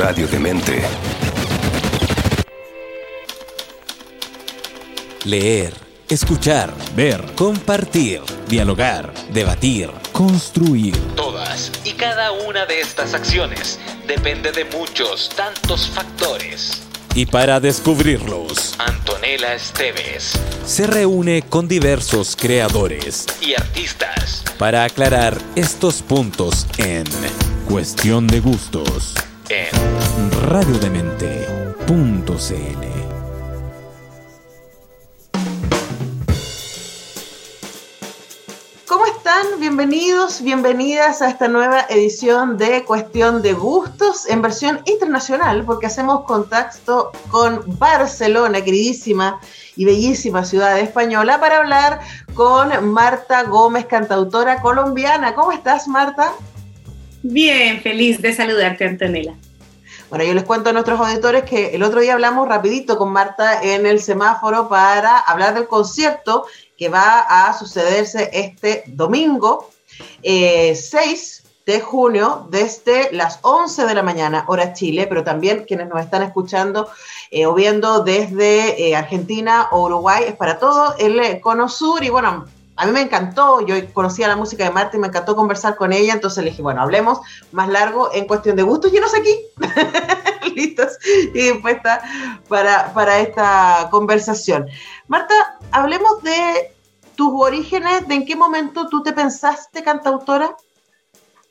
Radio Demente. Leer, escuchar, ver, compartir, dialogar, debatir, construir. Todas y cada una de estas acciones depende de muchos, tantos factores. Y para descubrirlos, Antonella Esteves se reúne con diversos creadores y artistas para aclarar estos puntos en Cuestión de Gustos. En radiodemente.cl ¿Cómo están? Bienvenidos, bienvenidas a esta nueva edición de Cuestión de Gustos en versión internacional, porque hacemos contacto con Barcelona, queridísima y bellísima ciudad española, para hablar con Marta Gómez, cantautora colombiana. ¿Cómo estás, Marta? Bien, feliz de saludarte, Antonella. Bueno, yo les cuento a nuestros auditores que el otro día hablamos rapidito con Marta en el semáforo para hablar del concierto que va a sucederse este domingo eh, 6 de junio desde las 11 de la mañana, hora Chile, pero también quienes nos están escuchando eh, o viendo desde eh, Argentina o Uruguay, es para todo el Cono Sur y bueno, a mí me encantó, yo conocía la música de Marta y me encantó conversar con ella, entonces le dije, bueno, hablemos más largo en cuestión de gustos, llenos aquí, listos y dispuesta para, para esta conversación. Marta, hablemos de tus orígenes, de en qué momento tú te pensaste cantautora.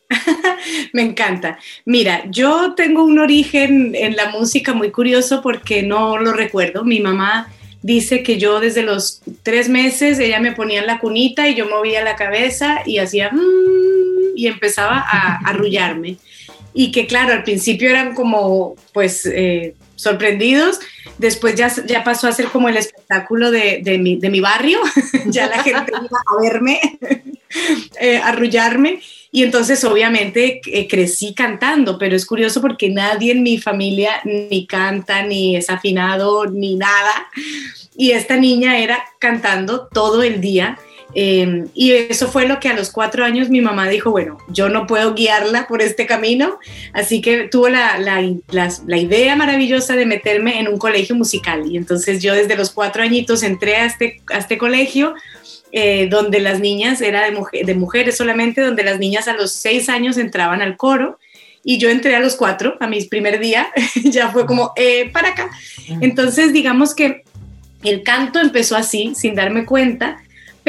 Me encanta. Mira, yo tengo un origen en la música muy curioso porque no lo recuerdo. Mi mamá dice que yo desde los tres meses ella me ponía en la cunita y yo movía la cabeza y hacía "Mm", y empezaba a arrullarme. Y que claro, al principio eran como pues eh, sorprendidos, después ya, ya pasó a ser como el espectáculo de, de mi, de mi barrio, ya la gente iba a verme, eh, arrullarme. Y entonces obviamente eh, crecí cantando, pero es curioso porque nadie en mi familia ni canta, ni es afinado, ni nada. Y esta niña era cantando todo el día. Eh, y eso fue lo que a los cuatro años mi mamá dijo, bueno, yo no puedo guiarla por este camino, así que tuvo la, la, la- la idea maravillosa de meterme en un colegio musical. Y entonces yo desde los cuatro añitos entré a este, a este colegio eh, donde las niñas, era de, mujer- de mujeres solamente, donde las niñas a los seis años entraban al coro y yo entré a los cuatro, a mi primer día, ya fue como, eh, para acá. Entonces, digamos que el canto empezó así, sin darme cuenta,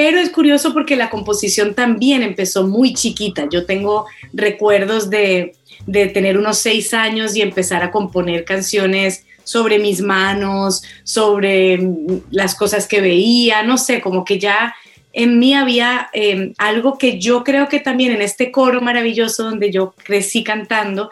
pero es curioso porque la composición también empezó muy chiquita. Yo tengo recuerdos de, de tener unos seis años y empezar a componer canciones sobre mis manos, sobre mm, las cosas que veía, no sé, como que ya en mí había eh, algo que yo creo que también en este coro maravilloso donde yo crecí cantando,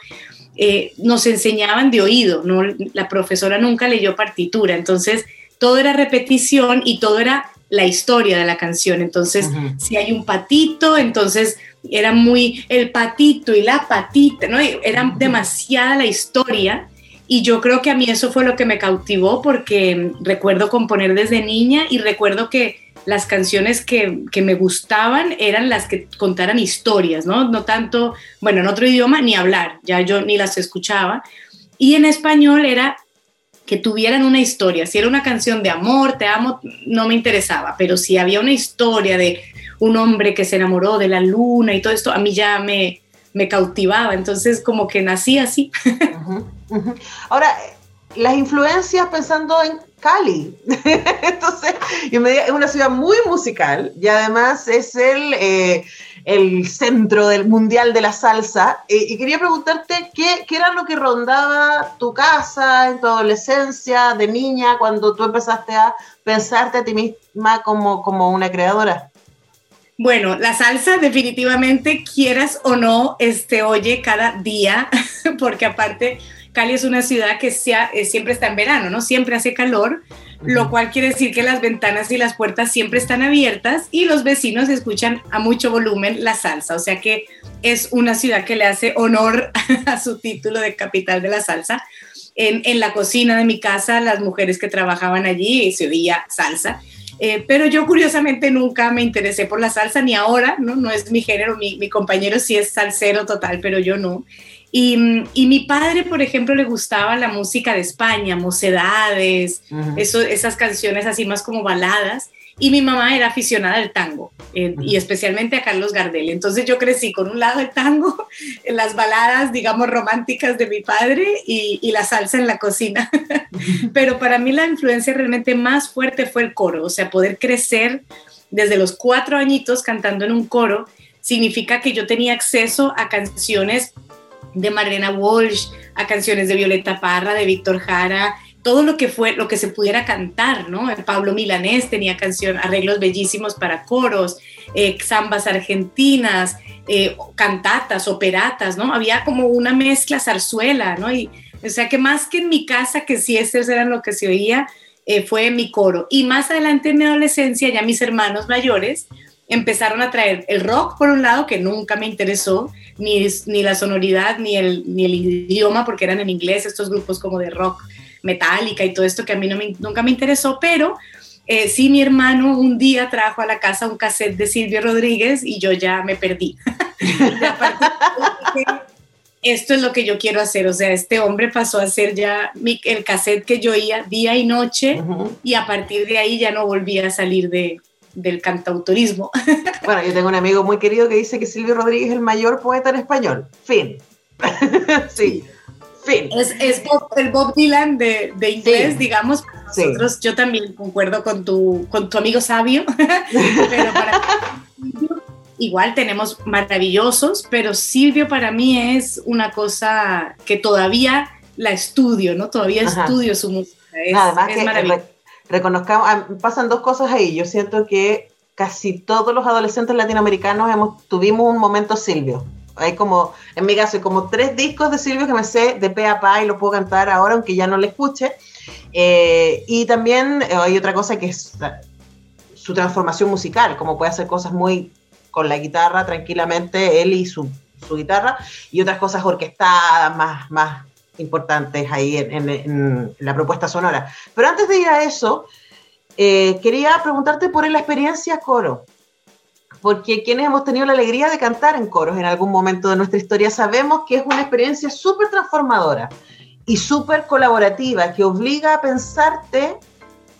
eh, nos enseñaban de oído, ¿no? la profesora nunca leyó partitura, entonces todo era repetición y todo era la historia de la canción, entonces si hay un patito, entonces era muy el patito y la patita, ¿no? Era demasiada la historia y yo creo que a mí eso fue lo que me cautivó porque recuerdo componer desde niña y recuerdo que las canciones que, que me gustaban eran las que contaran historias, ¿no? No tanto, bueno, en otro idioma ni hablar, ya yo ni las escuchaba. Y en español era que tuvieran una historia. Si era una canción de amor, te amo, no me interesaba, pero si había una historia de un hombre que se enamoró de la luna y todo esto, a mí ya me, me cautivaba. Entonces, como que nací así. Ahora, las influencias pensando en Cali. Entonces, yo me di- es una ciudad muy musical y además es el, eh, el centro del mundial de la salsa. Eh, y quería preguntarte qué, qué era lo que rondaba tu casa en tu adolescencia, de niña, cuando tú empezaste a pensarte a ti misma como, como una creadora. Bueno, la salsa definitivamente, quieras o no, este, oye cada día, porque aparte Cali es una ciudad que sea- eh, siempre está en verano, ¿no? Siempre hace calor, lo cual quiere decir que las ventanas y las puertas siempre están abiertas y los vecinos escuchan a mucho volumen la salsa, o sea que es una ciudad que le hace honor a su título de capital de la salsa. En, en la cocina de mi casa, las mujeres que trabajaban allí se oía salsa. Eh, pero yo curiosamente nunca me interesé por la salsa, ni ahora, ¿no? No es mi género, mi, mi compañero sí es salsero total, pero yo no. Y, mi padre, por ejemplo, le gustaba la música de España, Mocedades, esas canciones así más como baladas y mi mamá era aficionada al tango eh, y especialmente a Carlos Gardel. Entonces yo crecí con un lado el tango, las baladas, digamos, románticas de mi padre y, y la salsa en la cocina. Pero para mí la influencia realmente más fuerte fue el coro, o sea, poder crecer desde los cuatro añitos cantando en un coro significa que yo tenía acceso a canciones de Marlena Walsh, a canciones de Violeta Parra, de Víctor Jara, todo lo que fue, lo que se pudiera cantar, ¿no? Pablo Milanés tenía canción, arreglos bellísimos para coros, eh, zambas argentinas, eh, cantatas, operatas, ¿no? Había como una mezcla zarzuela, ¿no? Y, o sea que más que en mi casa, que si estos eran lo que se oía, eh, fue mi coro. Y más adelante en mi adolescencia, ya mis hermanos mayores empezaron a traer el rock por un lado, que nunca me interesó, ni, ni la sonoridad, ni el, ni el idioma, porque eran en inglés estos grupos como de rock metálica y todo esto que a mí no nunca me interesó, pero eh, sí mi hermano un día trajo a la casa un cassette de Silvio Rodríguez y yo ya me perdí. esto es lo que yo quiero hacer, o sea, este hombre pasó a ser ya el cassette que yo oía día y noche y a partir de ahí ya no volví a salir de, del cantautorismo. Bueno, yo tengo un amigo muy querido que dice que Silvio Rodríguez es el mayor poeta en español. Fin. sí. Es, el Bob Dylan de, inglés, digamos. nosotros, yo también concuerdo con tu, con tu amigo sabio, pero para igual tenemos maravillosos, pero Silvio para mí es una cosa que todavía la estudio, ¿no? Todavía estudio su música. Es, Además que reconozcamos, ah, pasan dos cosas ahí. Yo siento que casi todos los adolescentes latinoamericanos hemos, tuvimos un momento Silvio hay como, en mi caso, hay como tres discos de Silvio que me sé de pe a pa y lo puedo cantar ahora, aunque ya no le escuche. Eh, y también eh, hay otra cosa que es su transformación musical, como puede hacer cosas muy con la guitarra tranquilamente, él y su, su guitarra, y otras cosas orquestadas, más, más importantes ahí en, la propuesta sonora. Pero antes de ir a eso, eh, quería preguntarte por la experiencia coro porque quienes hemos tenido la alegría de cantar en coros en algún momento de nuestra historia sabemos que es una experiencia súper transformadora y súper colaborativa que obliga a pensarte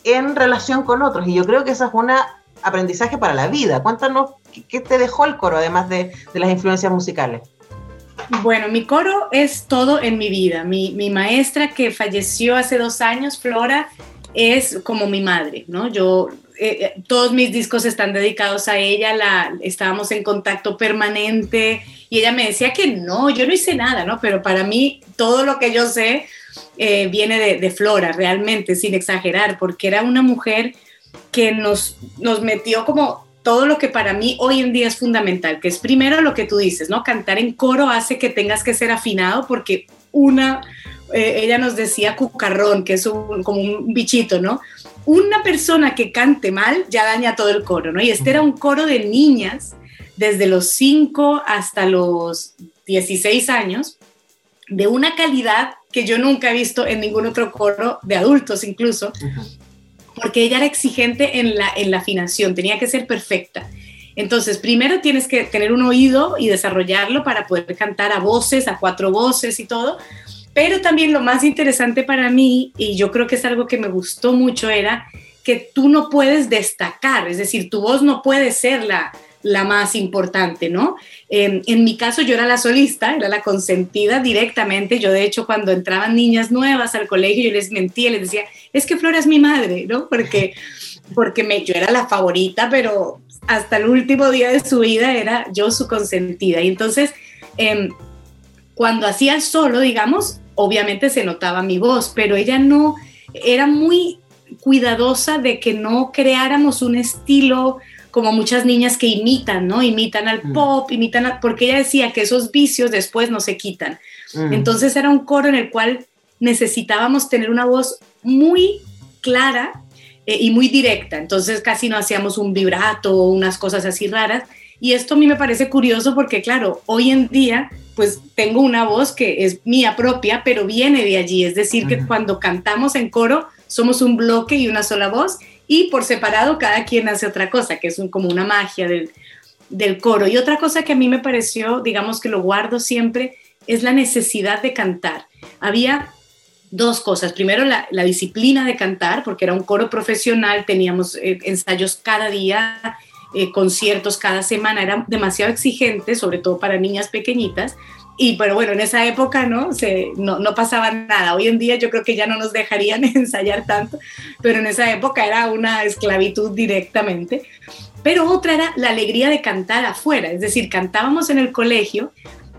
en relación con otros. Y yo creo que eso es un aprendizaje para la vida. Cuéntanos qué te dejó el coro, además de, las influencias musicales. Bueno, mi coro es todo en mi vida. Mi, mi maestra que falleció hace dos años, Flora, es como mi madre, ¿no? Yo eh, eh, todos mis discos están dedicados a ella, la, estábamos en contacto permanente y ella me decía que no, yo no hice nada, ¿no? Pero para mí todo lo que yo sé eh, viene de, Flora, realmente, sin exagerar, porque era una mujer que nos, nos metió como todo lo que para mí hoy en día es fundamental, que es primero lo que tú dices, ¿no? Cantar en coro hace que tengas que ser afinado porque una, ella nos decía cucarrón, que es como un bichito, ¿no? una persona que cante mal ya daña todo el coro, ¿no? Y este era un coro de niñas desde los 5 hasta los 16 años, de una calidad que yo nunca he visto en ningún otro coro, de adultos incluso, porque ella era exigente en la, en la afinación, tenía que ser perfecta. Entonces, primero tienes que tener un oído y desarrollarlo para poder cantar a voces, a cuatro voces y todo, pero también lo más interesante para mí, y yo creo que es algo que me gustó mucho, era que tú no puedes destacar, es decir, tu voz no puede ser la, la más importante, ¿no? en mi caso yo era la solista, era la consentida directamente. Yo de hecho cuando entraban niñas nuevas al colegio yo les mentía, les decía, es que Flora es mi madre, ¿no? Porque, porque me, yo era la favorita, pero hasta el último día de su vida era yo su consentida. Y entonces, em, cuando hacía solo, digamos, obviamente se notaba mi voz, pero ella no, era muy cuidadosa de que no creáramos un estilo como muchas niñas que imitan, ¿no? Imitan al mm. pop, imitan, porque ella decía que esos vicios después no se quitan. Mm. Entonces era un coro en el cual necesitábamos tener una voz muy clara eh, y muy directa. Entonces casi no hacíamos un vibrato o unas cosas así raras. Y esto a mí me parece curioso porque, claro, hoy en día pues tengo una voz que es mía propia, pero viene de allí. Es decir, que cuando cantamos en coro somos un bloque y una sola voz y por separado cada quien hace otra cosa, que es como una magia del, del coro. Y otra cosa que a mí me pareció, digamos que lo guardo siempre, es la necesidad de cantar. Había dos cosas. Primero, la, disciplina de cantar, porque era un coro profesional, teníamos eh, ensayos cada día, eh, conciertos cada semana, era demasiado exigente, sobre todo para niñas pequeñitas. Y pero bueno, en esa época ¿no? Se, no, no pasaba nada. Hoy en día yo creo que ya no nos dejarían ensayar tanto, pero en esa época era una esclavitud directamente. Pero otra era la alegría de cantar afuera, es decir, cantábamos en el colegio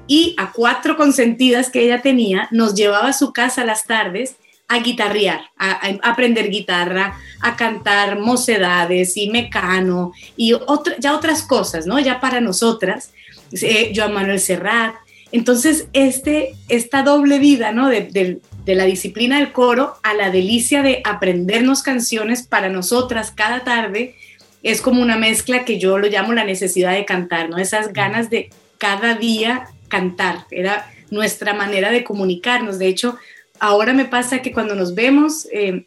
y a cuatro consentidas que ella tenía nos llevaba a su casa a las tardes a guitarrear, a, aprender guitarra, a cantar mocedades y mecano y ya otras cosas, ¿no? Ya para nosotras, eh, Joan Manuel Serrat. Entonces, este, esta doble vida, ¿no? De, de la disciplina del coro a la delicia de aprendernos canciones para nosotras cada tarde, es como una mezcla que yo lo llamo la necesidad de cantar, ¿no? Esas ganas de cada día cantar, era nuestra manera de comunicarnos. De hecho, ahora me pasa que cuando nos vemos eh,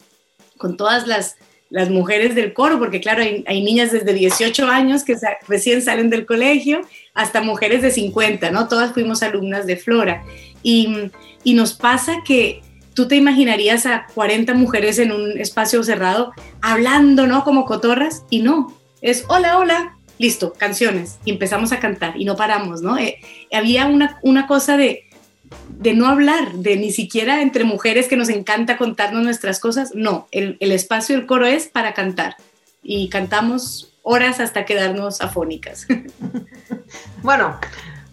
con todas las, las, mujeres del coro, porque claro, hay, niñas desde 18 años que recién salen del colegio, hasta mujeres de 50, ¿no? Todas fuimos alumnas de Flora. Y, y nos pasa que tú te imaginarías a 40 mujeres en un espacio cerrado hablando, ¿no? Como cotorras, y no, es hola, hola, listo, canciones, y empezamos a cantar y no paramos, ¿no? Eh, había una, una cosa de, de no hablar, de ni siquiera entre mujeres que nos encanta contarnos nuestras cosas, no, el, el espacio del coro es para cantar y cantamos horas hasta quedarnos afónicas. Bueno,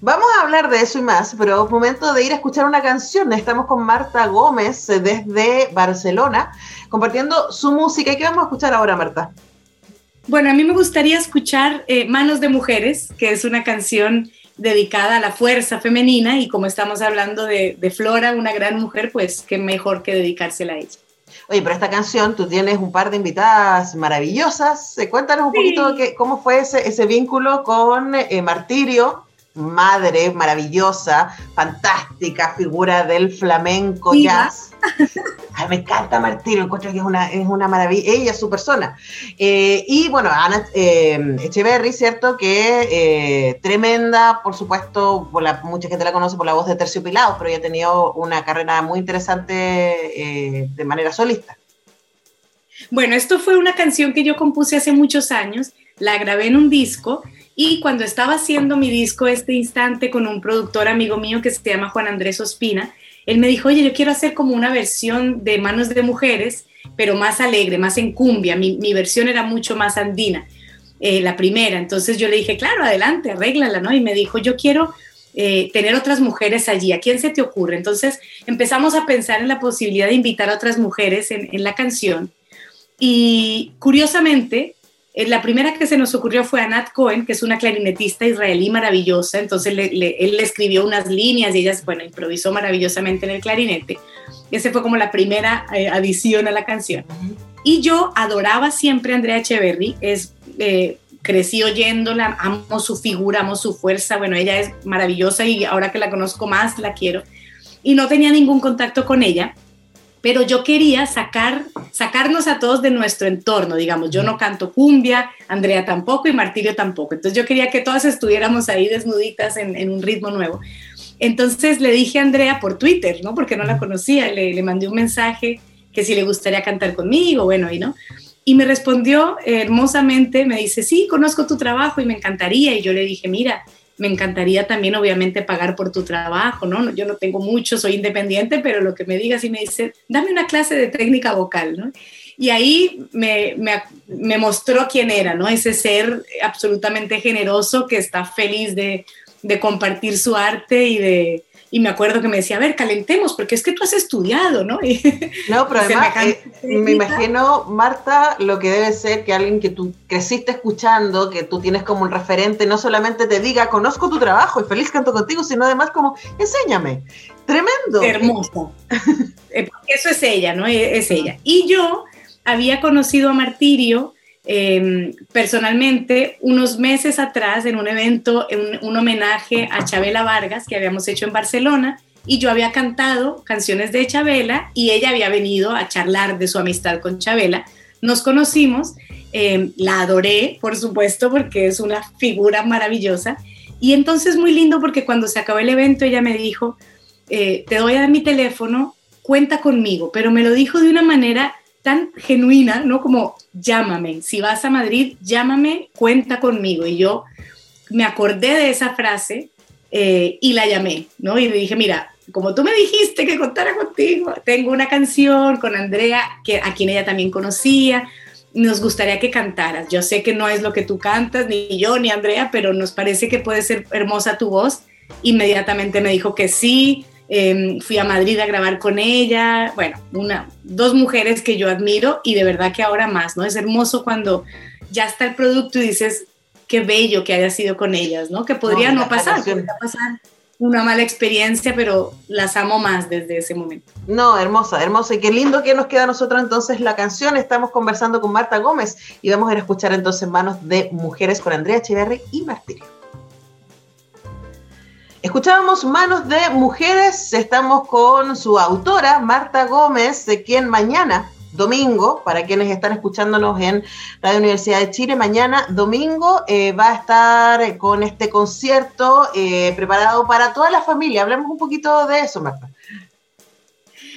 Vamos a hablar de eso y más, pero es momento de ir a escuchar una canción. Estamos con Marta Gómez eh, desde Barcelona compartiendo su música. ¿Y qué vamos a escuchar ahora, Marta? Bueno, a mí me gustaría escuchar eh, Manos de Mujeres, que es una canción dedicada a la fuerza femenina y como estamos hablando de, Flora, una gran mujer, pues qué mejor que dedicársela a ella. Oye, pero esta canción, tú tienes un par de invitadas maravillosas. Eh, cuéntanos un poquito cómo fue ese, vínculo con eh, Martirio, madre maravillosa, fantástica figura del flamenco jazz. Me encanta Martino, encuentro que es una, es una maravilla, ella, su persona. Eh, y bueno, Ana eh, Echeverry, ¿cierto? Que eh, tremenda, por supuesto, por la, mucha gente la conoce por la voz de Terciopilado, pero ella ha tenido una carrera muy interesante de manera solista. Bueno, esto fue una canción que yo compuse hace muchos años, la grabé en un disco y cuando estaba haciendo mi disco este instante con un productor amigo mío que se llama Juan Andrés Ospina, él me dijo, oye, yo quiero hacer como una versión de Manos de Mujeres, pero más alegre, más en cumbia. Mi, versión era mucho más andina, eh, la primera. Entonces yo le dije, claro, adelante, arréglala, ¿no? Y me dijo, yo quiero eh, tener otras mujeres allí. ¿A quién se te ocurre? Entonces empezamos a pensar en la posibilidad de invitar a otras mujeres en, la canción. Y curiosamente, la primera que se nos ocurrió fue a Nat Cohen, que es una clarinetista israelí maravillosa. Entonces él le escribió unas líneas y ella, bueno, improvisó maravillosamente en el clarinete. Esa fue como la primera eh, adición a la canción. Y yo adoraba siempre a Andrea Echeverry. Es, eh, crecí oyéndola, amo su figura, amo su fuerza. Bueno, ella es maravillosa y ahora que la conozco más, la quiero. Y no tenía ningún contacto con ella pero yo quería sacar, sacarnos a todos de nuestro entorno, digamos, yo no canto cumbia, Andrea tampoco y Martirio tampoco, entonces yo quería que todas estuviéramos ahí desnuditas en, un ritmo nuevo. Entonces le dije a Andrea por Twitter, ¿no? Porque no la conocía, le, le mandé un mensaje que si le gustaría cantar conmigo, bueno, y no. Y me respondió hermosamente, me dice, sí, conozco tu trabajo y me encantaría. Y yo le dije, mira, me encantaría también obviamente pagar por tu trabajo, ¿no? Yo no tengo mucho, soy independiente, pero lo que me digas y me dice, dame una clase de técnica vocal, ¿no? Y ahí me, me, me mostró quién era, ¿no? Ese ser absolutamente generoso que está feliz de, de compartir su arte y de, y me acuerdo que me decía, a ver, calentemos, porque es que tú has estudiado, ¿no? no, pero además eh, me, imagino, Marta, lo que debe ser que alguien que tú creciste escuchando, que tú tienes como un referente, no solamente te diga, conozco tu trabajo y feliz canto contigo, sino además como, enséñame. Tremendo. Hermosa. Eh, eso es ella, ¿no? Es ella. Y yo había conocido a Martirio Em, personalmente, unos meses atrás, en un evento, en un, homenaje a Chabela Vargas que habíamos hecho en Barcelona, y yo había cantado canciones de Chabela y ella había venido a charlar de su amistad con Chabela. Nos conocimos, em, la adoré, por supuesto, porque es una figura maravillosa. Y entonces muy lindo porque cuando se acabó el evento ella me dijo, eh, te doy a mi teléfono, cuenta conmigo, pero me lo dijo de una manera tan genuina, ¿no? Como llámame, si vas a Madrid, llámame, cuenta conmigo. Y yo me acordé de esa frase eh, y la llamé, ¿no? Y le dije, mira, como tú me dijiste que contara contigo, tengo una canción con Andrea, que, a quien ella también conocía, nos gustaría que cantaras. Yo sé que no es lo que tú cantas, ni yo, ni Andrea, pero nos parece que puede ser hermosa tu voz. Inmediatamente me dijo que sí, em, fui a Madrid a grabar con ella, bueno, una, dos mujeres que yo admiro y de verdad que ahora más, ¿no? Es hermoso cuando ya está el producto y dices, qué bello que haya sido con ellas, ¿no? Que podría no, pasar, podría pasar una mala experiencia, pero las amo más desde ese momento. No, hermosa, hermosa. Y qué lindo que nos queda a nosotros entonces la canción. Estamos conversando con Marta Gómez y vamos a ir a escuchar entonces Manos de Mujeres con Andrea Echeverry y Martirio. Escuchábamos Manos de Mujeres, estamos con su autora, Marta Gómez, de quien mañana domingo, para quienes están escuchándonos en Radio Universidad de Chile, mañana domingo eh, va a estar con este concierto eh, preparado para toda la familia. Hablemos un poquito de eso, Marta.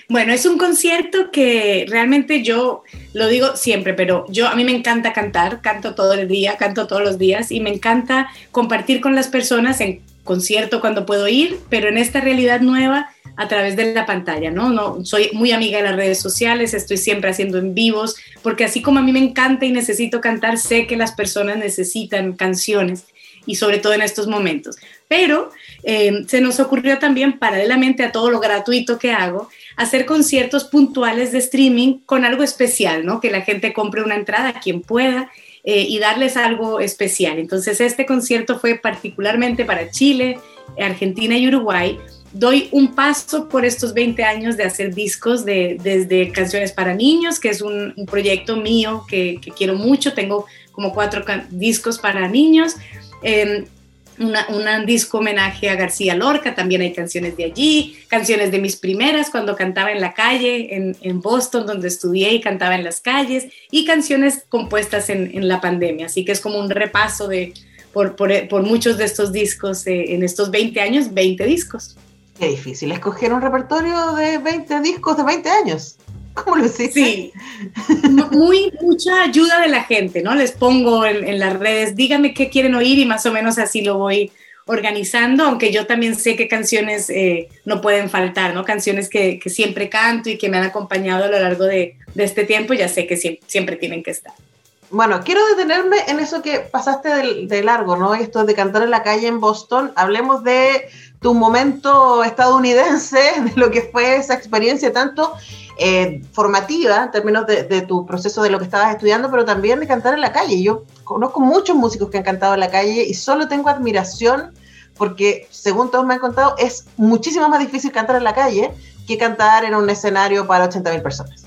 Bueno, es un concierto que realmente yo lo digo siempre, pero yo a mí me encanta cantar, canto todo el día, canto todos los días y me encanta compartir con las personas en concierto cuando puedo ir, pero en esta realidad nueva a través de la pantalla, ¿no? no soy muy amiga de las redes sociales, estoy siempre haciendo en vivos, porque así como a mí me encanta y necesito cantar, sé que las personas necesitan canciones y sobre todo en estos momentos. Pero eh, se nos ocurrió también, paralelamente a todo lo gratuito que hago, hacer conciertos puntuales de streaming con algo especial, ¿no? Que la gente compre una entrada, quien pueda, eh, y darles algo especial. Entonces, este concierto fue particularmente para Chile, Argentina y Uruguay, doy un paso por estos 20 años de hacer discos de, desde canciones para niños, que es un, proyecto mío que, quiero mucho. Tengo como cuatro discos para niños. Eh, un disco homenaje a García Lorca, también hay canciones de allí, canciones de mis primeras cuando cantaba en la calle, en, en Boston, donde estudié y cantaba en las calles, y canciones compuestas en, en la pandemia. Así que es como un repaso de, por, por, por muchos de estos discos, eh, en estos 20 años, 20 discos. Qué difícil escoger un repertorio de 20 discos de 20 años. ¿Cómo lo hiciste? Sí, muy mucha ayuda de la gente, ¿no? Les pongo en, las redes, díganme qué quieren oír y más o menos así lo voy organizando, aunque yo también sé que canciones eh, no pueden faltar, ¿no? Canciones que, siempre canto y que me han acompañado a lo largo de, este tiempo, ya sé que siempre, siempre, tienen que estar. Bueno, quiero detenerme en eso que pasaste de, de largo, ¿no? Esto de cantar en la calle en Boston. Hablemos de tu momento estadounidense, de lo que fue esa experiencia tanto eh, formativa en términos de, tu proceso de lo que estabas estudiando, pero también de cantar en la calle. Yo conozco muchos músicos que han cantado en la calle y solo tengo admiración porque, según todos me han contado, es muchísimo más difícil cantar en la calle que cantar en un escenario para 80.000 personas.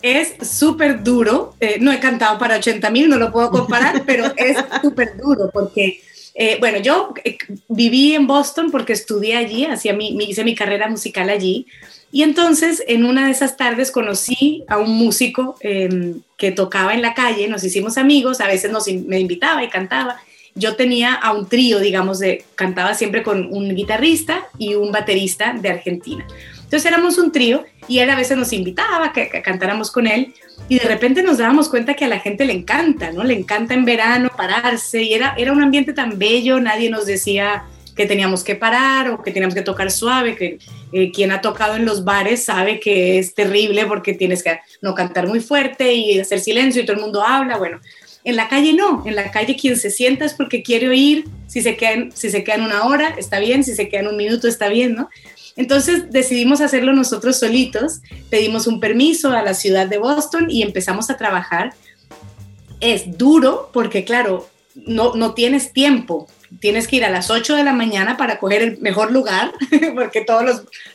Es súper duro. Eh, no he cantado para 80.000, no lo puedo comparar, pero es súper duro porque eh, bueno, yo eh, viví en Boston porque estudié allí, hacía mi, hice mi carrera musical allí. Y entonces en una de esas tardes conocí a un músico em, que tocaba en la calle, nos hicimos amigos, a veces nos, me invitaba y cantaba. Yo tenía a un trío, digamos, de, cantaba siempre con un guitarrista y un baterista de Argentina. Entonces éramos un trío y él a veces nos invitaba a que, cantáramos con él y de repente nos dábamos cuenta que a la gente le encanta, ¿no? Le encanta en verano pararse y era, era un ambiente tan bello, nadie nos decía que teníamos que parar o que teníamos que tocar suave, que eh, quien ha tocado en los bares sabe que es terrible porque tienes que no cantar muy fuerte y hacer silencio y todo el mundo habla, bueno, en la calle no, en la calle quien se sienta es porque quiere oír, si se quedan, si se quedan una hora está bien, si se quedan un minuto está bien, ¿no? Entonces decidimos hacerlo nosotros solitos, pedimos un permiso a la ciudad de Boston y empezamos a trabajar. Es duro porque, claro, no, no tienes tiempo. Tienes que ir a las 8 de la mañana para coger el mejor lugar, porque todos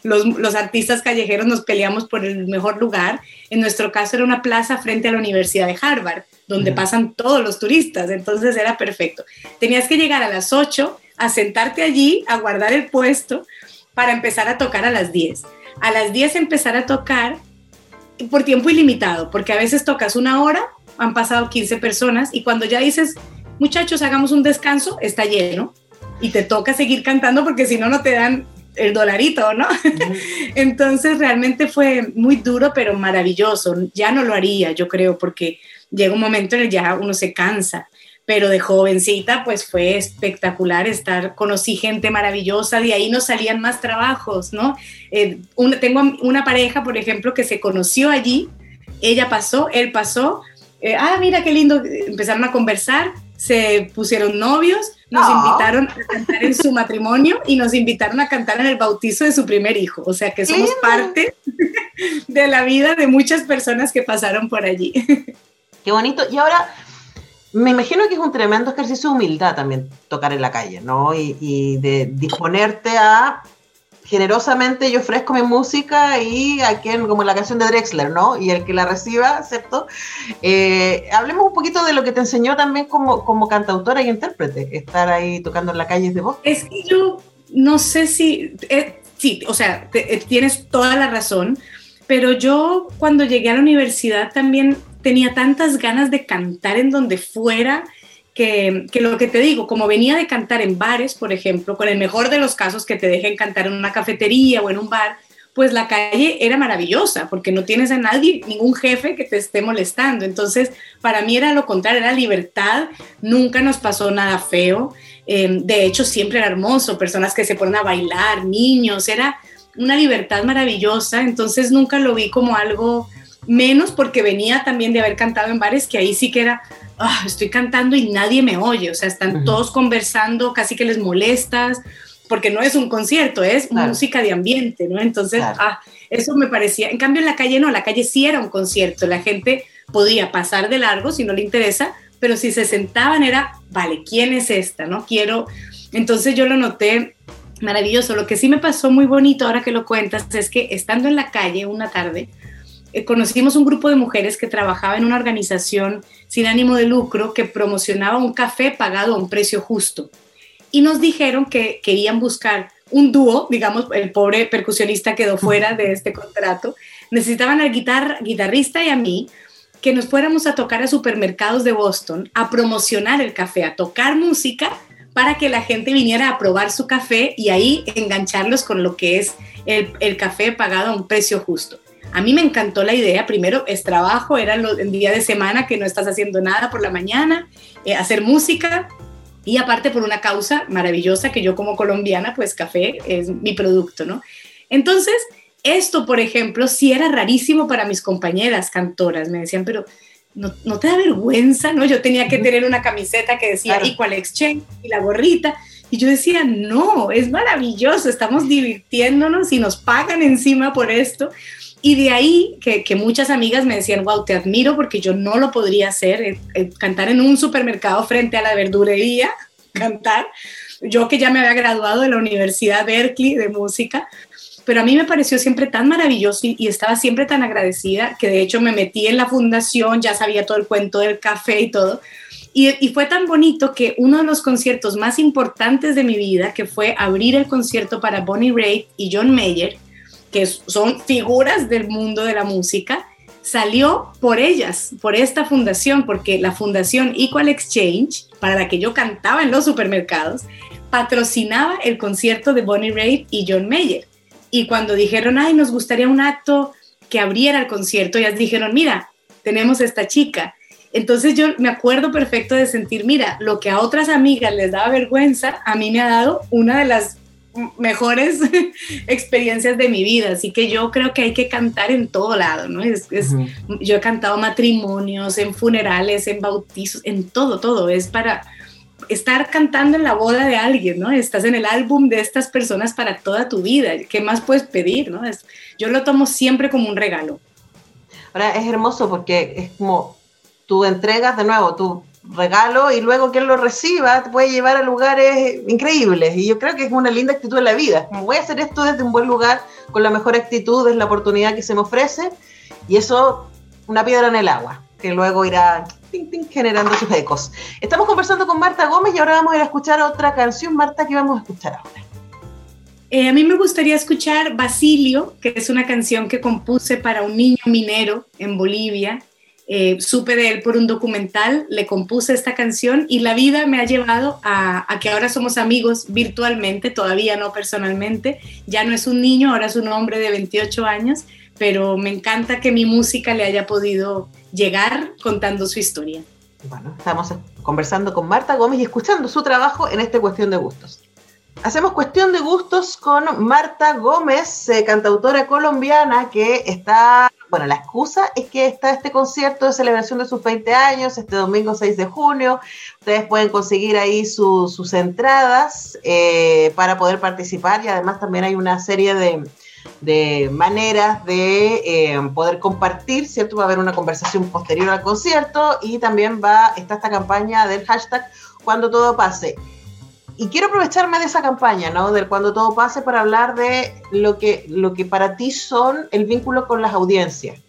los, los, artistas callejeros nos peleamos por el mejor lugar. En nuestro caso era una plaza frente a la Universidad de Harvard, donde pasan todos los turistas, entonces era perfecto. Tenías que llegar a las 8, a sentarte allí, a guardar el puesto, para empezar a tocar a las 10. A las 10 empezar a tocar por tiempo ilimitado, porque a veces tocas una hora, han pasado 15 personas y cuando ya dices, muchachos, hagamos un descanso, está lleno y te toca seguir cantando porque si no, no te dan el dolarito, ¿no? Entonces realmente fue muy duro, pero maravilloso. Ya no lo haría, yo creo, porque llega un momento en el que ya uno se cansa pero de jovencita pues fue espectacular estar, conocí gente maravillosa, de ahí nos salían más trabajos, ¿no? Eh, tengo una pareja, por ejemplo, que se conoció allí, ella pasó, él pasó, eh, ah, mira qué lindo, empezaron a conversar, se pusieron novios, nos ah. invitaron a cantar en su matrimonio y nos invitaron a cantar en el bautizo de su primer hijo, o sea que somos parte de la vida de muchas personas que pasaron por allí. Qué bonito. Y ahora, me imagino que es un tremendo ejercicio de humildad también tocar en la calle, ¿no? Y, de disponerte a generosamente yo ofrezco mi música y a quien, como la canción de Drexler, ¿no? Y el que la reciba, ¿cierto? Eh, hablemos un poquito de lo que te enseñó también como, como cantautora y intérprete, estar ahí tocando en la calle de voz. Es que yo no sé si, eh, sí, o sea, eh, tienes toda la razón, pero yo cuando llegué a la universidad también tenía tantas ganas de cantar en donde fuera, que, lo que te digo, como venía de cantar en bares, por ejemplo, con el mejor de los casos que te dejen cantar en una cafetería o en un bar, pues la calle era maravillosa, porque no tienes a nadie, ningún jefe que te esté molestando. Entonces, para mí era lo contrario, era libertad, nunca nos pasó nada feo. Em, de hecho, siempre era hermoso, personas que se ponen a bailar, niños, era una libertad maravillosa. Entonces, nunca lo vi como algo menos porque venía también de haber cantado en bares que ahí sí que era, ah, estoy cantando y nadie me oye, o sea, están todos conversando, casi que les molestas, porque no es un concierto, es música de ambiente, ¿no? Entonces, ah, eso me parecía, en cambio en la calle no, la calle sí era un concierto, la gente podía pasar de largo si no le interesa, pero si se sentaban era, vale, ¿quién es esta? ¿No? Quiero, entonces yo lo noté maravilloso, lo que sí me pasó muy bonito ahora que lo cuentas es que estando en la calle una tarde, conocimos un grupo de mujeres que trabajaba en una organización sin ánimo de lucro que promocionaba un café pagado a un precio justo. Y nos dijeron que querían buscar un dúo, digamos, el pobre percusionista quedó fuera de este contrato, necesitaban al guitarrista y a mí que nos fuéramos a tocar a supermercados de Boston, a promocionar el café, a tocar música para que la gente viniera a probar su café y ahí engancharlos con lo que es el, el café pagado a un precio justo. A mí me encantó la idea, primero es trabajo, era el día de semana que no estás haciendo nada por la mañana, eh, hacer música y aparte por una causa maravillosa que yo como colombiana, pues café es mi producto, ¿no? Entonces, esto, por ejemplo, sí era rarísimo para mis compañeras cantoras, me decían, pero no, te da vergüenza, ¿no? Yo tenía que tener una camiseta que decía Equal Exchange y la gorrita. Y yo decía, no, es maravilloso, estamos divirtiéndonos y nos pagan encima por esto. Y de ahí que, muchas amigas me decían, wow, te admiro porque yo no lo podría hacer, eh, eh, cantar en un supermercado frente a la verdurería, cantar. Yo que ya me había graduado de la Universidad Berkeley de música, pero a mí me pareció siempre tan maravilloso y, estaba siempre tan agradecida que de hecho me metí en la fundación, ya sabía todo el cuento del café y todo. Y, y, fue tan bonito que uno de los conciertos más importantes de mi vida, que fue abrir el concierto para Bonnie Raitt y John Mayer, que son figuras del mundo de la música, salió por ellas, por esta fundación, porque la fundación Equal Exchange, para la que yo cantaba en los supermercados, patrocinaba el concierto de Bonnie Raitt y John Mayer. Y cuando dijeron, ay, nos gustaría un acto que abriera el concierto, ellas dijeron, mira, tenemos esta chica. Entonces yo me acuerdo perfecto de sentir, mira, lo que a otras amigas les daba vergüenza, a mí me ha dado una de las mejores experiencias de mi vida, así que yo creo que hay que cantar en todo lado, ¿no? Es, Yo he cantado matrimonios, en funerales, en bautizos, en todo, todo, es para estar cantando en la boda de alguien, ¿no? Estás en el álbum de estas personas para toda tu vida, ¿qué más puedes pedir, ¿no? Es, yo lo tomo siempre como un regalo. Ahora es hermoso porque es como tú entregas de nuevo, tú regalo y luego quien lo reciba te puede llevar a lugares increíbles. Y yo creo que es una linda actitud en la vida. Voy a hacer esto desde un buen lugar, con la mejor actitud, es la oportunidad que se me ofrece. Y eso, una piedra en el agua, que luego irá generando sus ecos. Estamos conversando con Marta Gómez y ahora vamos a ir a escuchar otra canción. Marta, ¿qué vamos a escuchar ahora? Eh, a mí me gustaría escuchar Basilio, que es una canción que compuse para un niño minero en Bolivia eh, supe de él por un documental, le compuse esta canción y la vida me ha llevado a, que ahora somos amigos virtualmente, todavía no personalmente. Ya no es un niño, ahora es un hombre de 28 años, pero me encanta que mi música le haya podido llegar contando su historia. Bueno, estamos conversando con Marta Gómez y escuchando su trabajo en esta cuestión de gustos. Hacemos cuestión de gustos con Marta Gómez, eh, cantautora colombiana que está bueno, la excusa es que está este concierto de celebración de sus 20 años, este domingo 6 de junio. Ustedes pueden conseguir ahí sus entradas eh, para poder participar y además también hay una serie de, maneras de eh, poder compartir, ¿cierto? Va a haber una conversación posterior al concierto y también va, está esta campaña del hashtag cuando todo pase y quiero aprovecharme de esa campaña, ¿no? Del cuando todo pase para hablar de lo que, lo que para ti son el vínculo con las audiencias.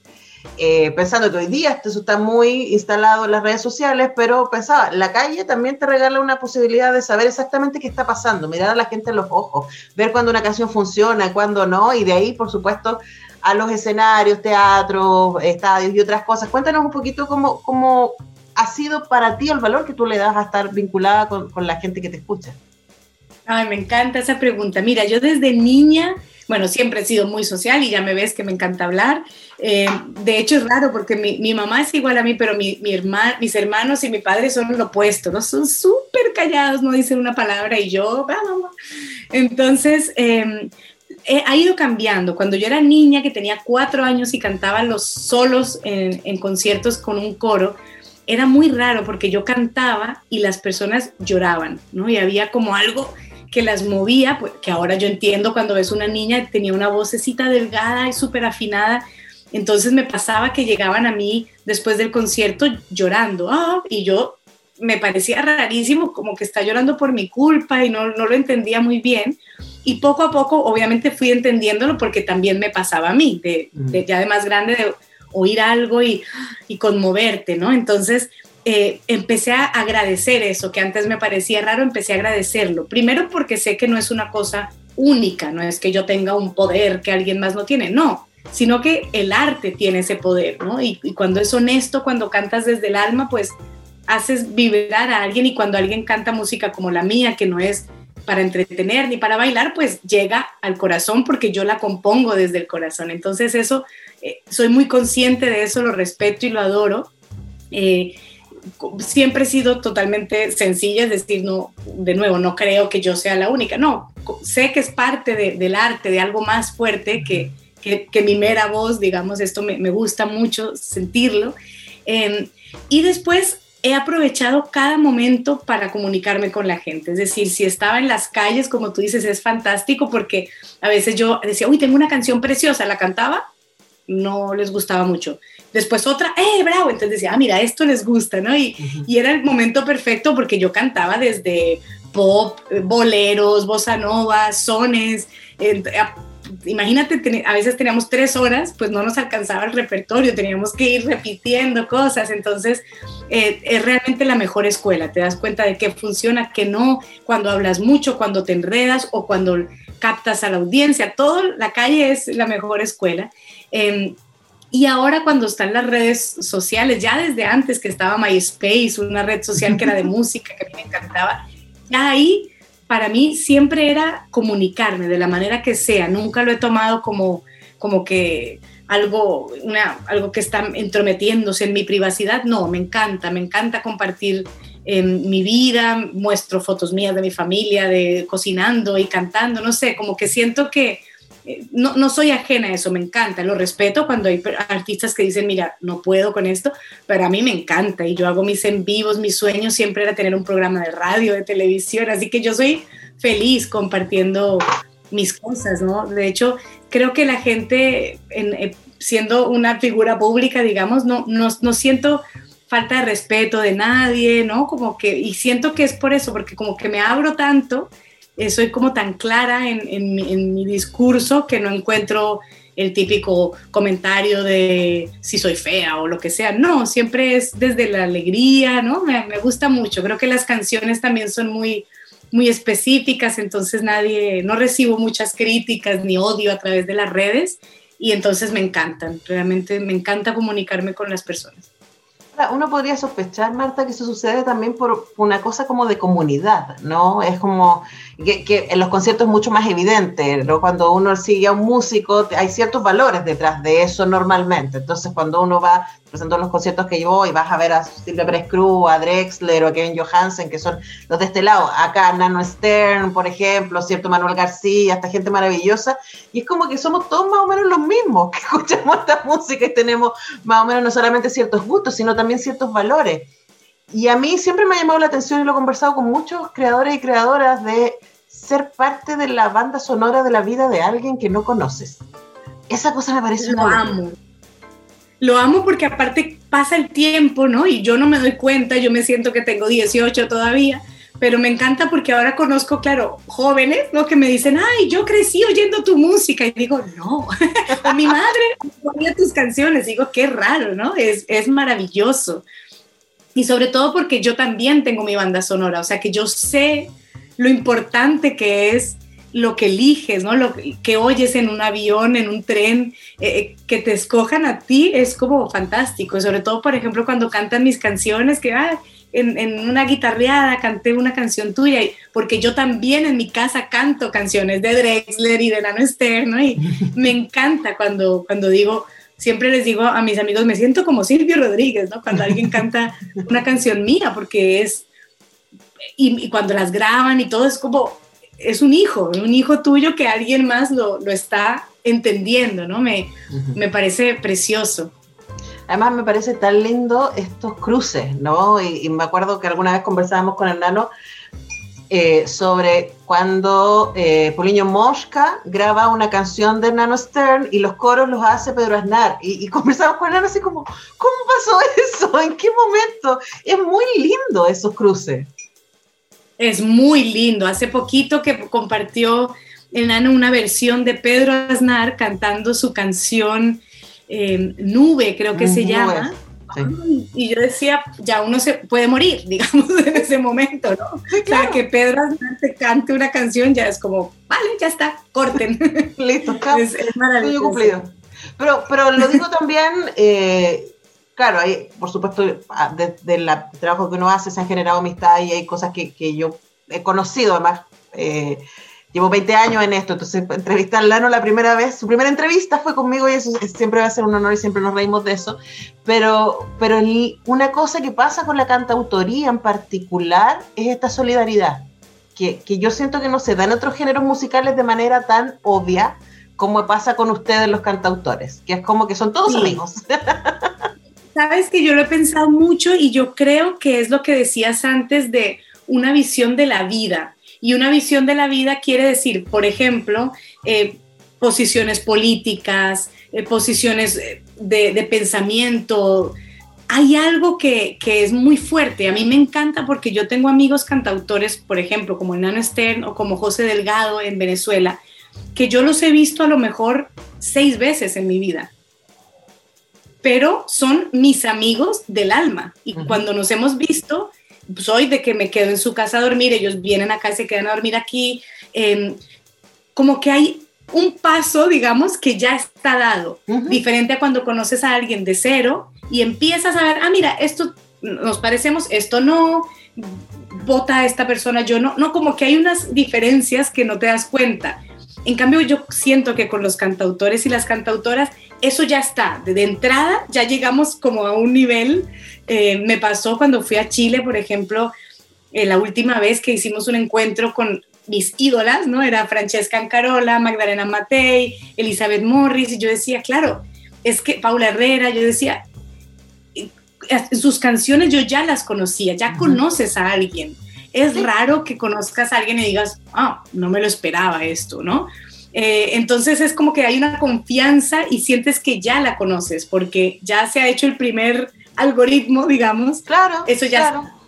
Eh, pensando que hoy día eso está muy instalado en las redes sociales, pero pensaba, la calle también te regala una posibilidad de saber exactamente qué está pasando, mirar a la gente en los ojos, ver cuando una canción funciona, cuando no, y de ahí, por supuesto, a los escenarios, teatros, estadios y otras cosas. Cuéntanos un poquito cómo, cómo, ha sido para ti el valor que tú le das a estar vinculada con, la gente que te escucha? Ay, me encanta esa pregunta. Mira, yo desde niña, bueno, siempre he sido muy social y ya me ves que me encanta hablar. Eh, de hecho, es raro porque mi, mamá es igual a mí, pero mi, mi mis hermanos y mi padre son lo opuesto, ¿no? Son súper callados, no dicen una palabra y yo, vamos. Entonces, em, ha ido cambiando. Cuando yo era niña, que tenía cuatro años y cantaba los solos en conciertos con un coro, era muy raro porque yo cantaba y las personas lloraban, ¿no? Y había como algo que las movía, pues, que ahora yo entiendo cuando ves una niña, tenía una vocecita delgada y súper afinada. Entonces me pasaba que llegaban a mí después del concierto llorando, ah, y yo me parecía rarísimo, como que está llorando por mi culpa y no, no lo entendía muy bien. Y poco a poco, obviamente, fui entendiéndolo porque también me pasaba a mí, de, de ya de más grande, de, oír algo y, conmoverte, ¿no? Entonces, eh, empecé a agradecer eso, que antes me parecía raro, empecé a agradecerlo. Primero porque sé que no es una cosa única, no es que yo tenga un poder que alguien más no tiene, no, sino que el arte tiene ese poder, ¿no? Y, y cuando es honesto, cuando cantas desde el alma, pues haces vibrar a alguien y cuando alguien canta música como la mía, que no es para entretener ni para bailar, pues llega al corazón porque yo la compongo desde el corazón. Entonces eso eh, soy muy consciente de eso, lo respeto y lo adoro. Eh, siempre he sido totalmente sencilla, es decir, no, de nuevo, no creo que yo sea la única, no, sé que es parte del arte, de algo más fuerte que, que, mi mera voz, digamos, esto me, gusta mucho sentirlo. Em, y después he aprovechado cada momento para comunicarme con la gente. Es decir, si estaba en las calles, como tú dices, es fantástico porque a veces yo decía, uy, tengo una canción preciosa, la cantaba no les gustaba mucho. Después otra, ¡eh, bravo! Entonces decía, ah, mira, esto les gusta, ¿no? Y, y era el momento perfecto porque yo cantaba desde pop, boleros, bossa nova, sones. imagínate, a veces teníamos tres horas, pues no nos alcanzaba el repertorio, teníamos que ir repitiendo cosas. Entonces, eh, es realmente la mejor escuela. Te das cuenta de qué funciona, qué no, cuando hablas mucho, cuando te enredas o cuando captas a la audiencia. Todo, la calle es la mejor escuela. Em, y ahora cuando están las redes sociales, ya desde antes que estaba MySpace, una red social que era de música, que a mí me encantaba, ya ahí para mí siempre era comunicarme de la manera que sea, nunca lo he tomado como, como que algo, una, algo que está entrometiéndose en mi privacidad, no, me encanta, me encanta compartir em, mi vida, muestro fotos mías de mi familia, de cocinando y cantando, no sé, como que siento que eh, no, no, soy ajena a eso, me encanta, lo respeto cuando hay artistas que dicen, mira, no puedo con esto, pero a mí me encanta y yo hago mis en vivos, mi sueño siempre era tener un programa de radio, de televisión, así que yo soy feliz compartiendo mis cosas, ¿no? De hecho, creo que la gente, eh, siendo una figura pública, digamos, no, no, no siento falta de respeto de nadie, ¿no? Como que, y siento que es por eso, porque como que me abro tanto eh, soy como tan clara en, mi discurso que no encuentro el típico comentario de si soy fea o lo que sea. No, siempre es desde la alegría, ¿no? Me, gusta mucho. Creo que las canciones también son muy, muy específicas, entonces nadie, no recibo muchas críticas ni odio a través de las redes y entonces me encantan. Realmente me encanta comunicarme con las personas. Uno podría sospechar, Marta, que eso sucede también por una cosa como de comunidad, ¿no? Es como que, en los conciertos es mucho más evidente, ¿no? Cuando uno sigue a un músico, hay ciertos valores detrás de eso normalmente. Entonces, cuando uno va, presentando los conciertos que yo voy, vas a ver a Silvia Pérez Cruz, a Drexler o a Kevin Johansen, que son los de este lado. Acá Nano Stern, por ejemplo, cierto Manuel García, esta gente maravillosa. Y es como que somos todos más o menos los mismos, que escuchamos esta música y tenemos más o menos no solamente ciertos gustos, sino también ciertos valores. Y a mí siempre me ha llamado la atención y lo he conversado con muchos creadores y creadoras de ser parte de la banda sonora de la vida de alguien que no conoces. Esa cosa me parece Lo amo. Lo amo porque aparte pasa el tiempo, ¿no? Y yo no me doy cuenta, yo me siento que tengo 18 todavía, pero me encanta porque ahora conozco, claro, jóvenes, ¿no? Que me dicen, ay, yo crecí oyendo tu música. Y digo, no, a mi madre oía tus canciones. Digo, qué raro, ¿no? Es, es maravilloso. Y sobre todo porque yo también tengo mi banda sonora, o sea que yo sé lo importante que es lo que eliges, ¿no? Lo que oyes en un avión, en un tren, eh, eh, que te escojan a ti es como fantástico. Sobre todo, por ejemplo, cuando cantan mis canciones, que ah, en, una guitarreada canté una canción tuya, porque yo también en mi casa canto canciones de Drexler y de Nano Stern, ¿no? Y me encanta cuando, cuando digo, siempre les digo a mis amigos, me siento como Silvio Rodríguez, ¿no? Cuando alguien canta una canción mía, porque es y, cuando las graban y todo es como, es un hijo, un hijo tuyo que alguien más lo, lo está entendiendo, ¿no? Me, me parece precioso. Además me parece tan lindo estos cruces, ¿no? Y, me acuerdo que alguna vez conversábamos con el nano eh, sobre cuando eh, Poliño Mosca graba una canción de Nano Stern y los coros los hace Pedro Aznar. Y, y conversamos con el nano así como, ¿cómo pasó eso? ¿En qué momento? Es muy lindo esos cruces. Es muy lindo. Hace poquito que compartió el nano una versión de Pedro Aznar cantando su canción em, Nube, creo que se llama. Y yo decía, ya uno se puede morir, digamos, en ese momento, ¿no? O sea, que Pedro te cante una canción ya es como, vale, ya está, corten. Listo, es, es maravilloso. cumplido. Pero, pero lo digo también, eh, claro, hay, por supuesto, desde el trabajo que uno hace se han generado amistades y hay cosas que, que yo he conocido, además, eh, llevo 20 años en esto, entonces entrevistar a Lano la primera vez, su primera entrevista fue conmigo y eso siempre va a ser un honor y siempre nos reímos de eso, pero, pero una cosa que pasa con la cantautoría en particular es esta solidaridad, que, que yo siento que no se da en otros géneros musicales de manera tan obvia como pasa con ustedes los cantautores, que es como que son todos amigos. Sabes que yo lo he pensado mucho y yo creo que es lo que decías antes de una visión de la vida. Y una visión de la vida quiere decir, por ejemplo, eh, posiciones políticas, eh, posiciones eh, de, pensamiento. Hay algo que, que, es muy fuerte. A mí me encanta porque yo tengo amigos cantautores, por ejemplo, como Nano Stern o como José Delgado en Venezuela, que yo los he visto a lo mejor seis veces en mi vida pero son mis amigos del alma. Y cuando nos hemos visto, soy de que me quedo en su casa a dormir, ellos vienen acá y se quedan a dormir aquí. Em, como que hay un paso, digamos, que ya está dado, diferente a cuando conoces a alguien de cero y empiezas a ver, ah, mira, esto nos parecemos, esto no, vota a esta persona, yo no, no, como que hay unas diferencias que no te das cuenta. En cambio, yo siento que con los cantautores y las cantautoras, eso ya está. De entrada, ya llegamos como a un nivel. Eh, me pasó cuando fui a Chile, por ejemplo, eh, la última vez que hicimos un encuentro con mis ídolas, ¿no? Era Francesca Ancarola, Magdalena Matei, Elizabeth Morris, y yo decía, claro, es que Paula Herrera, yo decía, sus canciones yo ya las conocía, ya conoces a alguien es raro que conozcas a alguien y digas, ah, no me lo esperaba esto, ¿no? Eh, entonces es como que hay una confianza y sientes que ya la conoces porque ya se ha hecho el primer algoritmo, digamos. Claro. Eso ya claro.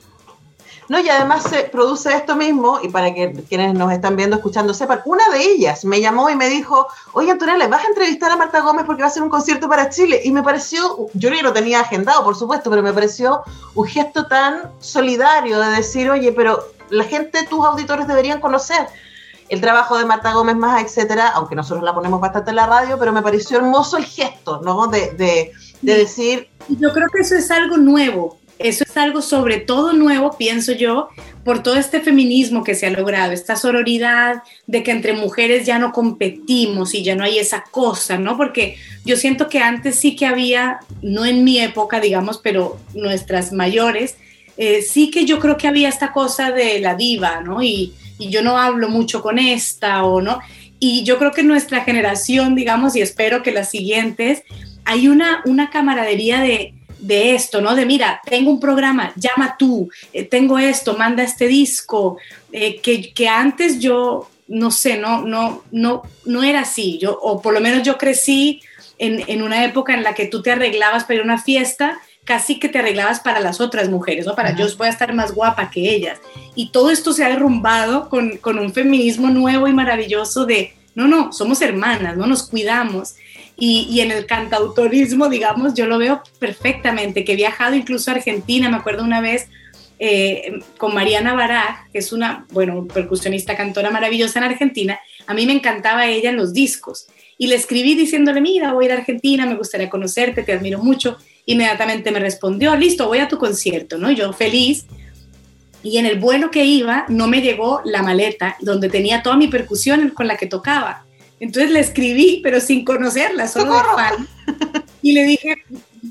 No, y además se produce esto mismo, y para que quienes nos están viendo, escuchando, sepan, una de ellas me llamó y me dijo, oye Antonella, ¿vas a entrevistar a Marta Gómez porque va a hacer un concierto para Chile? Y me pareció, yo ni lo tenía agendado, por supuesto, pero me pareció un gesto tan solidario de decir, oye, pero la gente, tus auditores deberían conocer el trabajo de Marta Gómez más, etcétera, aunque nosotros la ponemos bastante en la radio, pero me pareció hermoso el gesto, ¿no? De, de, de decir, Yo creo que eso es algo nuevo, eso es algo sobre todo nuevo, pienso yo, por todo este feminismo que se ha logrado, esta sororidad de que entre mujeres ya no competimos y ya no hay esa cosa, ¿no? Porque yo siento que antes sí que había, no en mi época, digamos, pero nuestras mayores, eh, sí que yo creo que había esta cosa de la diva, ¿no? Y, y yo no hablo mucho con esta o no. Y yo creo que nuestra generación, digamos, y espero que las siguientes, hay una, una camaradería de de esto, ¿no? De mira, tengo un programa, llama tú, eh, tengo esto, manda este disco, eh, que, que, antes yo, no sé, no, no, no, no era así, yo, o por lo menos yo crecí en, en una época en la que tú te arreglabas para ir a una fiesta, casi que te arreglabas para las otras mujeres, ¿no? Para yo voy a estar más guapa que ellas. Y todo esto se ha derrumbado con, con un feminismo nuevo y maravilloso de, no, no, somos hermanas, no nos cuidamos. Y, en el cantautorismo, digamos, yo lo veo perfectamente, que he viajado incluso a Argentina, me acuerdo una vez eh, con Mariana Baraj, que es una, bueno, percusionista, cantora maravillosa en Argentina, a mí me encantaba ella en los discos. Y le escribí diciéndole, mira, voy a ir a Argentina, me gustaría conocerte, te admiro mucho. Inmediatamente me respondió, listo, voy a tu concierto, ¿no? Yo feliz. Y en el vuelo que iba, no me llegó la maleta donde tenía toda mi percusión con la que tocaba. Entonces le escribí, pero sin conocerla, solo de fan. Y le dije,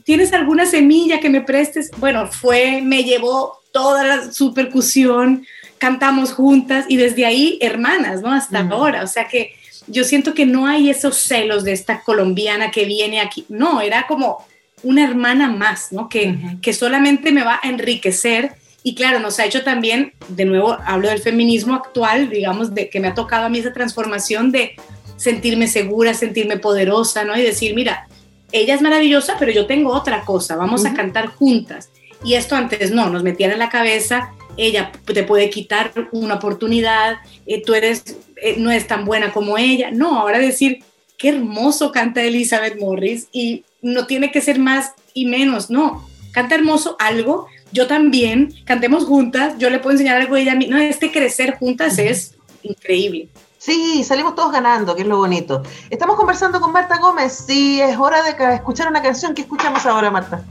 ¿tienes alguna semilla que me prestes? Bueno, fue, me llevó toda su percusión, cantamos juntas y desde ahí hermanas, ¿no? Hasta ahora. O sea que yo siento que no hay esos celos de esta colombiana que viene aquí. No, era como una hermana más, ¿no? Que, que solamente me va a enriquecer. Y claro, nos ha hecho también, de nuevo, hablo del feminismo actual, digamos, de que me ha tocado a mí esa transformación de sentirme segura, sentirme poderosa, ¿no? Y decir, mira, ella es maravillosa, pero yo tengo otra cosa, vamos a cantar juntas. Y esto antes no, nos metían en la cabeza, ella te puede quitar una oportunidad, eh, tú eres, eh, no es tan buena como ella. No, ahora decir, qué hermoso canta Elizabeth Morris y no tiene que ser más y menos, no, canta hermoso algo, yo también, cantemos juntas, yo le puedo enseñar algo a ella, no, este crecer juntas es increíble. Sí, salimos todos ganando, que es lo bonito. Estamos conversando con Marta Gómez y es hora de escuchar una canción. ¿Qué escuchamos ahora, Marta?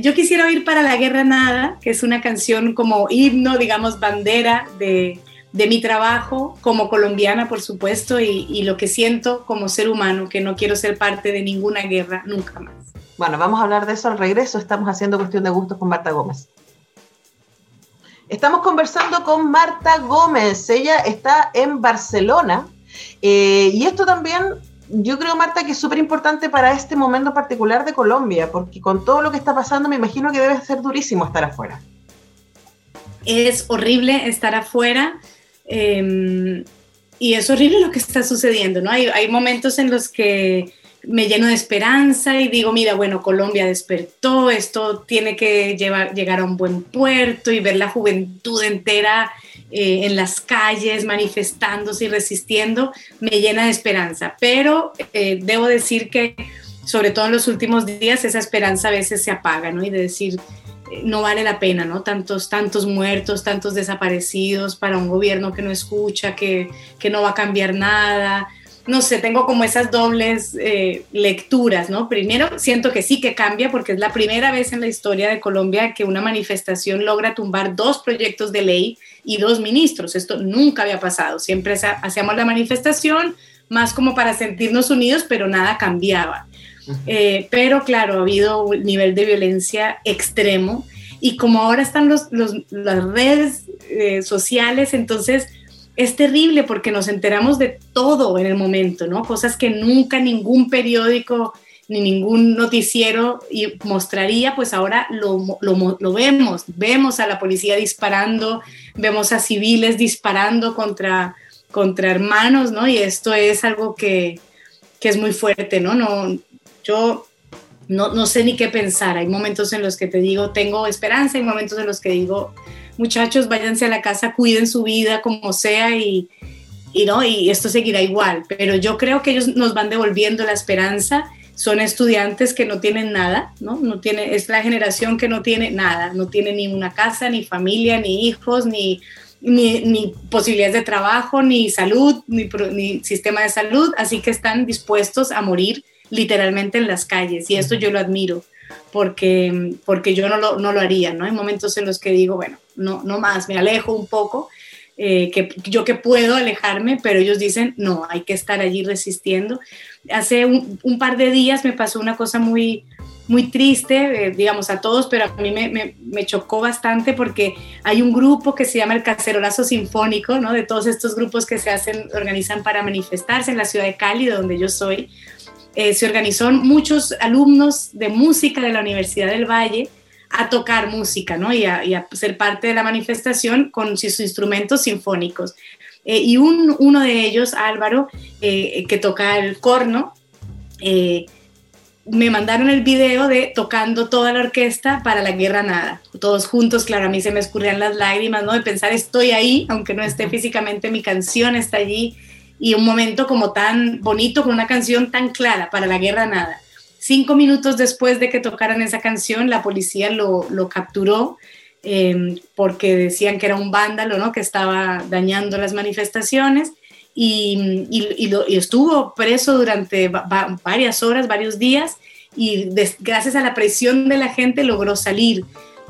Yo quisiera oír Para la Guerra Nada, que es una canción como himno, digamos, bandera de, mi trabajo como colombiana, por supuesto, y, y lo que siento como ser humano, que no quiero ser parte de ninguna guerra nunca más. Bueno, vamos a hablar de eso al regreso. Estamos haciendo cuestión de gustos con Marta Gómez. Estamos conversando con Marta Gómez, ella está en Barcelona eh, y esto también yo creo, Marta, que es súper importante para este momento particular de Colombia, porque con todo lo que está pasando me imagino que debe ser durísimo estar afuera. Es horrible estar afuera em, y es horrible lo que está sucediendo, ¿no? Hay, hay momentos en los que me lleno de esperanza y digo, mira, bueno, Colombia despertó, esto tiene que llevar, llegar a un buen puerto y ver la juventud entera eh, en las calles manifestándose y resistiendo, me llena de esperanza. Pero eh, debo decir que, sobre todo en los últimos días, esa esperanza a veces se apaga, ¿no? Y de decir, eh, no vale la pena, ¿no? Tantos, tantos muertos, tantos desaparecidos para un gobierno que no escucha, que, que no va a cambiar nada no sé, tengo como esas dobles eh, lecturas, ¿no? Primero, siento que sí que cambia porque es la primera vez en la historia de Colombia que una manifestación logra tumbar dos proyectos de ley y dos ministros. Esto nunca había pasado. Siempre hacíamos la manifestación más como para sentirnos unidos, pero nada cambiaba. Eh, pero claro, ha habido un nivel de violencia extremo y como ahora están los, las redes eh, sociales, entonces es terrible porque nos enteramos de todo en el momento, ¿no? Cosas que nunca ningún periódico ni ningún noticiero mostraría, pues ahora lo, lo, vemos, vemos a la policía disparando, vemos a civiles disparando contra, contra hermanos, ¿no? Y esto es algo que, que es muy fuerte, ¿no? no yo no, no sé ni qué pensar, hay momentos en los que te digo, tengo esperanza, hay momentos en los que digo, muchachos, váyanse a la casa, cuiden su vida como sea y, y, ¿no? y esto seguirá igual. Pero yo creo que ellos nos van devolviendo la esperanza. Son estudiantes que no tienen nada, ¿no? no tiene, es la generación que no tiene nada, no tiene ni una casa, ni familia, ni hijos, ni, posibilidades de trabajo, ni salud, ni, ni sistema de salud, así que están dispuestos a morir literalmente en las calles y esto yo lo admiro porque, porque yo no lo, no lo haría, ¿no? Hay momentos en los que digo, bueno, no, no más, me alejo un poco, eh, que yo que puedo alejarme, pero ellos dicen, no, hay que estar allí resistiendo. Hace un, par de días me pasó una cosa muy, muy triste, eh, digamos, a todos, pero a mí me, me, me, chocó bastante porque hay un grupo que se llama el Cacerolazo Sinfónico, ¿no? De todos estos grupos que se hacen, organizan para manifestarse en la ciudad de Cali, donde yo soy. Eh, se organizó muchos alumnos de música de la Universidad del Valle a tocar música, ¿no? Y a, y a ser parte de la manifestación con sus instrumentos sinfónicos. Eh, y un, uno de ellos, Álvaro, eh, que toca el corno, eh, me mandaron el video de tocando toda la orquesta para la guerra nada. Todos juntos, claro, a mí se me escurrían las lágrimas, ¿no? De pensar, estoy ahí, aunque no esté físicamente, mi canción está allí. Y un momento como tan bonito, con una canción tan clara para la guerra nada. Cinco minutos después de que tocaran esa canción, la policía lo, lo capturó eh, porque decían que era un vándalo, ¿no? Que estaba dañando las manifestaciones y, y, lo, estuvo preso durante va, varias horas, varios días y gracias a la presión de la gente logró salir.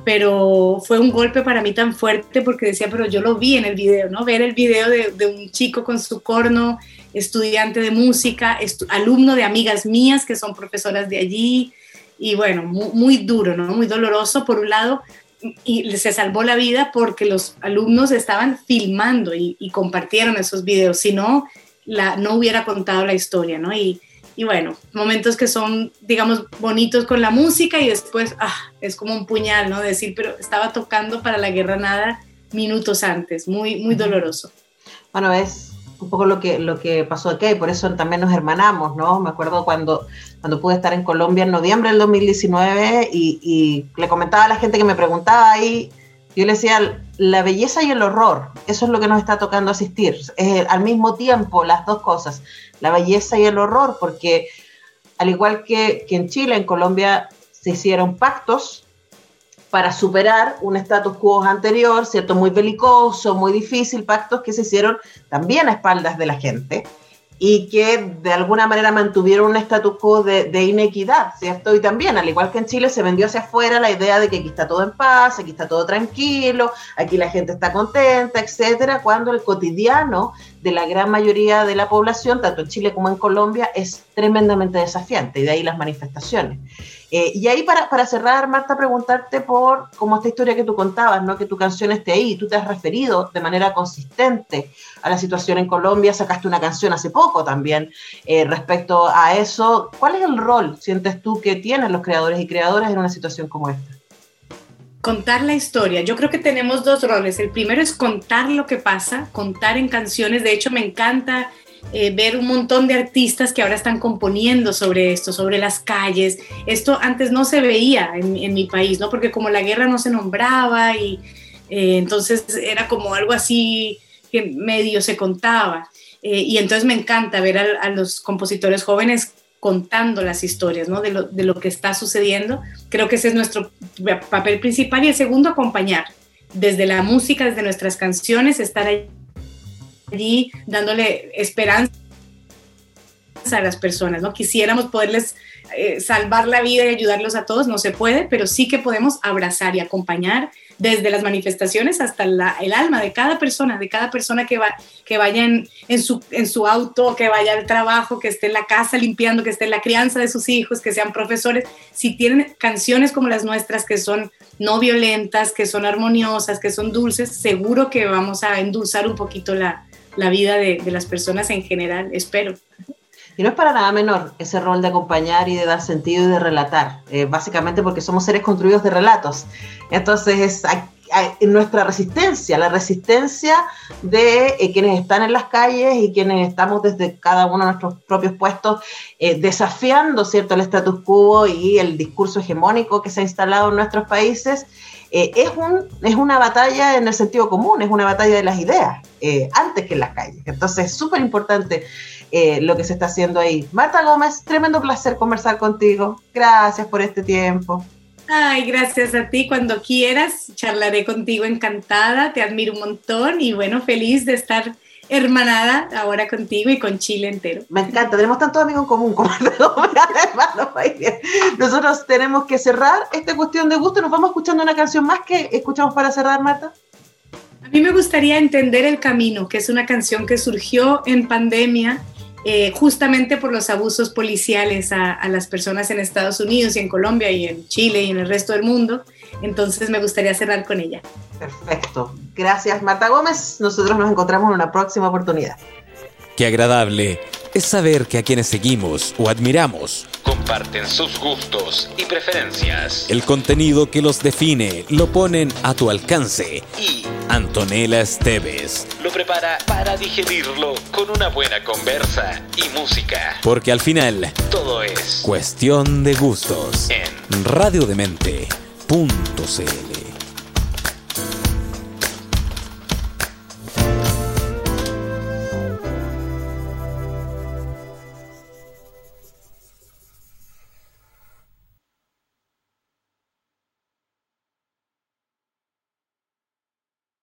Pero fue un golpe para mí tan fuerte porque decía, pero yo lo vi en el video, ¿no? Ver el video de, de un chico con su corno, estudiante de música, alumno de amigas mías que son profesoras de allí, y bueno, muy, muy, duro, ¿no? Muy doloroso por un lado, y se salvó la vida porque los alumnos estaban filmando y, y compartieron esos videos, si no, la, no hubiera contado la historia, ¿no? Y, y, bueno, momentos que son, digamos, bonitos con la música y después, ah, es como un puñal, ¿no? Decir, pero estaba tocando para la guerra nada minutos antes, muy, muy doloroso. Bueno, es un poco lo que, lo que pasó aquí y por eso también nos hermanamos, ¿no? Me acuerdo cuando, cuando pude estar en Colombia en noviembre del 2019 y, y le comentaba a la gente que me preguntaba ahí, yo le decía, la belleza y el horror, eso es lo que nos está tocando asistir, es al mismo tiempo las dos cosas, la belleza y el horror, porque al igual que, que en Chile, en Colombia se hicieron pactos para superar un status quo anterior, ¿cierto? Muy belicoso, muy difícil, pactos que se hicieron también a espaldas de la gente y que de alguna manera mantuvieron un status quo de, de, inequidad, ¿cierto? Y también, al igual que en Chile, se vendió hacia afuera la idea de que aquí está todo en paz, aquí está todo tranquilo, aquí la gente está contenta, etcétera, cuando el cotidiano de la gran mayoría de la población, tanto en Chile como en Colombia, es tremendamente desafiante, y de ahí las manifestaciones. Eh, y ahí para, para, cerrar, Marta, preguntarte por como esta historia que tú contabas, ¿no? que tu canción esté ahí, tú te has referido de manera consistente a la situación en Colombia, sacaste una canción hace poco también eh, respecto a eso. ¿Cuál es el rol, sientes tú, que tienen los creadores y creadoras en una situación como esta? Contar la historia. Yo creo que tenemos dos roles. El primero es contar lo que pasa, contar en canciones. De hecho, me encanta eh, ver un montón de artistas que ahora están componiendo sobre esto, sobre las calles. Esto antes no se veía en, mi país, ¿no? Porque como la guerra no se nombraba y eh, entonces era como algo así que medio se contaba. Eh, y entonces me encanta ver a, a, los compositores jóvenes contando las historias, ¿no? De lo, de lo que está sucediendo. Creo que ese es nuestro papel principal. Y el segundo, acompañar. Desde la música, desde nuestras canciones, estar ahí allí dándole esperanza a las personas, ¿no? Quisiéramos poderles eh, salvar la vida y ayudarlos a todos, no se puede, pero sí que podemos abrazar y acompañar desde las manifestaciones hasta la, el alma de cada persona, de cada persona que, va, que vaya en, en, su, en su auto, que vaya al trabajo, que esté en la casa limpiando, que esté en la crianza de sus hijos, que sean profesores. Si tienen canciones como las nuestras que son no violentas, que son armoniosas, que son dulces, seguro que vamos a endulzar un poquito la, la vida de, las personas en general, espero. Y no es para nada menor ese rol de acompañar y de dar sentido y de relatar, eh, básicamente porque somos seres construidos de relatos. Entonces es nuestra resistencia, la resistencia de eh, quienes están en las calles y quienes estamos desde cada uno de nuestros propios puestos eh, desafiando ¿cierto? el status quo y el discurso hegemónico que se ha instalado en nuestros países eh, es, un, es una batalla en el sentido común, es una batalla de las ideas, eh, antes que en las calles. Entonces es súper importante eh, lo que se está haciendo ahí. Marta Gómez, tremendo placer conversar contigo. Gracias por este tiempo. Ay, gracias a ti. Cuando quieras, charlaré contigo encantada. Te admiro un montón y bueno, feliz de estar hermanada ahora contigo y con Chile entero. Me encanta, tenemos tantos amigos en común como Nosotros tenemos que cerrar esta cuestión de gusto. Nos vamos escuchando una canción más que escuchamos para cerrar, Marta. A mí me gustaría entender el camino, que es una canción que surgió en pandemia eh, justamente por los abusos policiales a, a, las personas en Estados Unidos y en Colombia y en Chile y en el resto del mundo. Entonces me gustaría cerrar con ella. Perfecto. Gracias, Marta Gómez. Nosotros nos encontramos en una próxima oportunidad. Qué agradable es saber que a quienes seguimos o admiramos comparten sus gustos y preferencias. El contenido que los define lo ponen a tu alcance. Y Antonella Esteves lo prepara para digerirlo con una buena conversa y música. Porque al final todo es cuestión de gustos en radiodemente.cl.